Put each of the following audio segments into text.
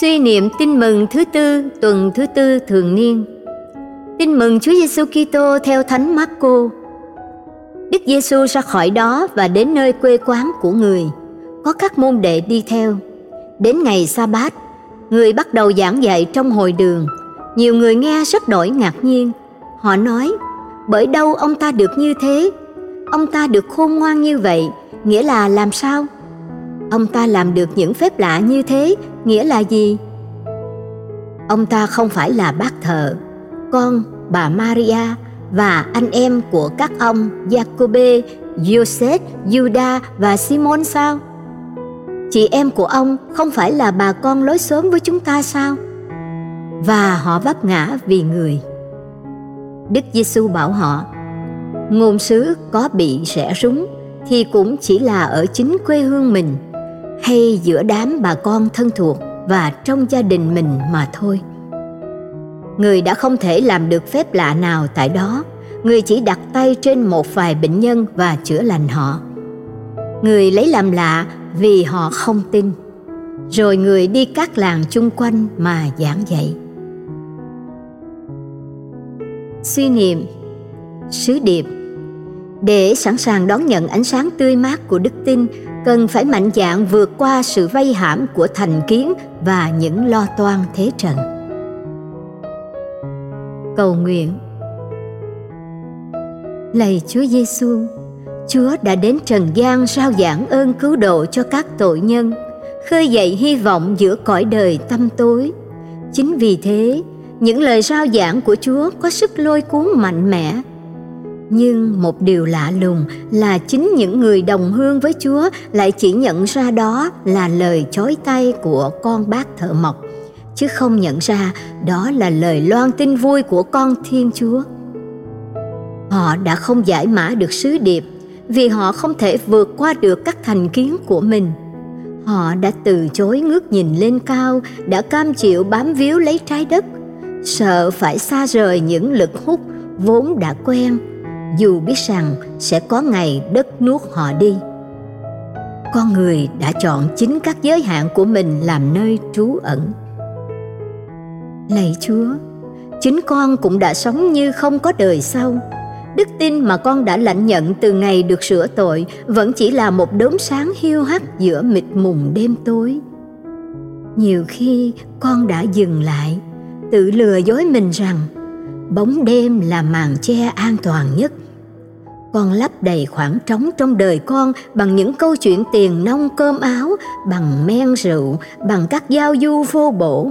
Suy niệm tin mừng thứ tư tuần thứ tư thường niên. Tin mừng Chúa Giêsu Kitô theo Thánh Marco. Đức Giêsu ra khỏi đó và đến nơi quê quán của người. Có các môn đệ đi theo. Đến ngày sa bát, người bắt đầu giảng dạy trong hội đường. Nhiều người nghe rất đổi ngạc nhiên. Họ nói, bởi đâu ông ta được như thế? Ông ta được khôn ngoan như vậy, nghĩa là làm sao? Ông ta làm được những phép lạ như thế, nghĩa là gì? Ông ta không phải là bác thợ, con bà Maria và anh em của các ông Jacobe, Joseph, Juda và Simon sao? Chị em của ông không phải là bà con lối xóm với chúng ta sao? Và họ vấp ngã vì người. Đức Giêsu bảo họ: Ngôn sứ có bị rẽ rúng thì cũng chỉ là ở chính quê hương mình hay giữa đám bà con thân thuộc và trong gia đình mình mà thôi. Người đã không thể làm được phép lạ nào tại đó. Người chỉ đặt tay trên một vài bệnh nhân và chữa lành họ. Người lấy làm lạ vì họ không tin. Rồi người đi các làng chung quanh mà giảng dạy. Suy niệm, sứ điệp. Để sẵn sàng đón nhận ánh sáng tươi mát của đức tin cần phải mạnh dạn vượt qua sự vây hãm của thành kiến và những lo toan thế trần cầu nguyện. Lạy chúa giêsu, chúa đã đến trần gian rao giảng ơn cứu độ cho các tội nhân, khơi dậy hy vọng giữa cõi đời tâm tối. Chính vì thế, những lời rao giảng của chúa có sức lôi cuốn mạnh mẽ nhưng một điều lạ lùng là chính những người đồng hương với chúa lại chỉ nhận ra đó là lời chối tay của con bác thợ mộc. Chứ không nhận ra đó là lời loan tin vui của con thiên chúa. Họ đã không giải mã được sứ điệp vì họ không thể vượt qua được các thành kiến của mình. Họ đã từ chối ngước nhìn lên cao, đã cam chịu bám víu lấy trái đất, sợ phải xa rời những lực hút vốn đã quen dù biết rằng sẽ có ngày đất nuốt họ đi. Con người đã chọn chính các giới hạn của mình làm nơi trú ẩn. Lạy chúa, chính con cũng đã sống như không có đời sau. Đức tin mà con đã lãnh nhận từ ngày được sửa tội vẫn chỉ là một đốm sáng hiu hắt giữa mịt mùng đêm tối. Nhiều khi con đã dừng lại, tự lừa dối mình rằng bóng đêm là màn che an toàn nhất. Con lấp đầy khoảng trống trong đời con bằng những câu chuyện tiền nông cơm áo, bằng men rượu, bằng các giao du vô bổ.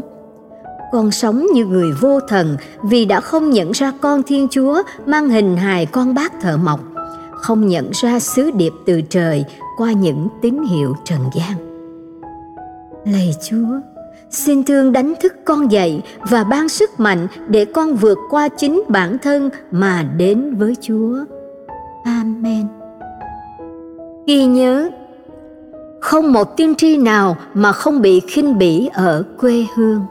Con sống như người vô thần vì đã không nhận ra con thiên chúa mang hình hài con bác thợ mộc, không nhận ra sứ điệp từ trời qua những tín hiệu trần gian. Lạy chúa xin thương đánh thức con dậy và ban sức mạnh để con vượt qua chính bản thân mà đến với chúa. Amen. Ghi nhớ, không một tiên tri nào mà không bị khinh bỉ ở quê hương.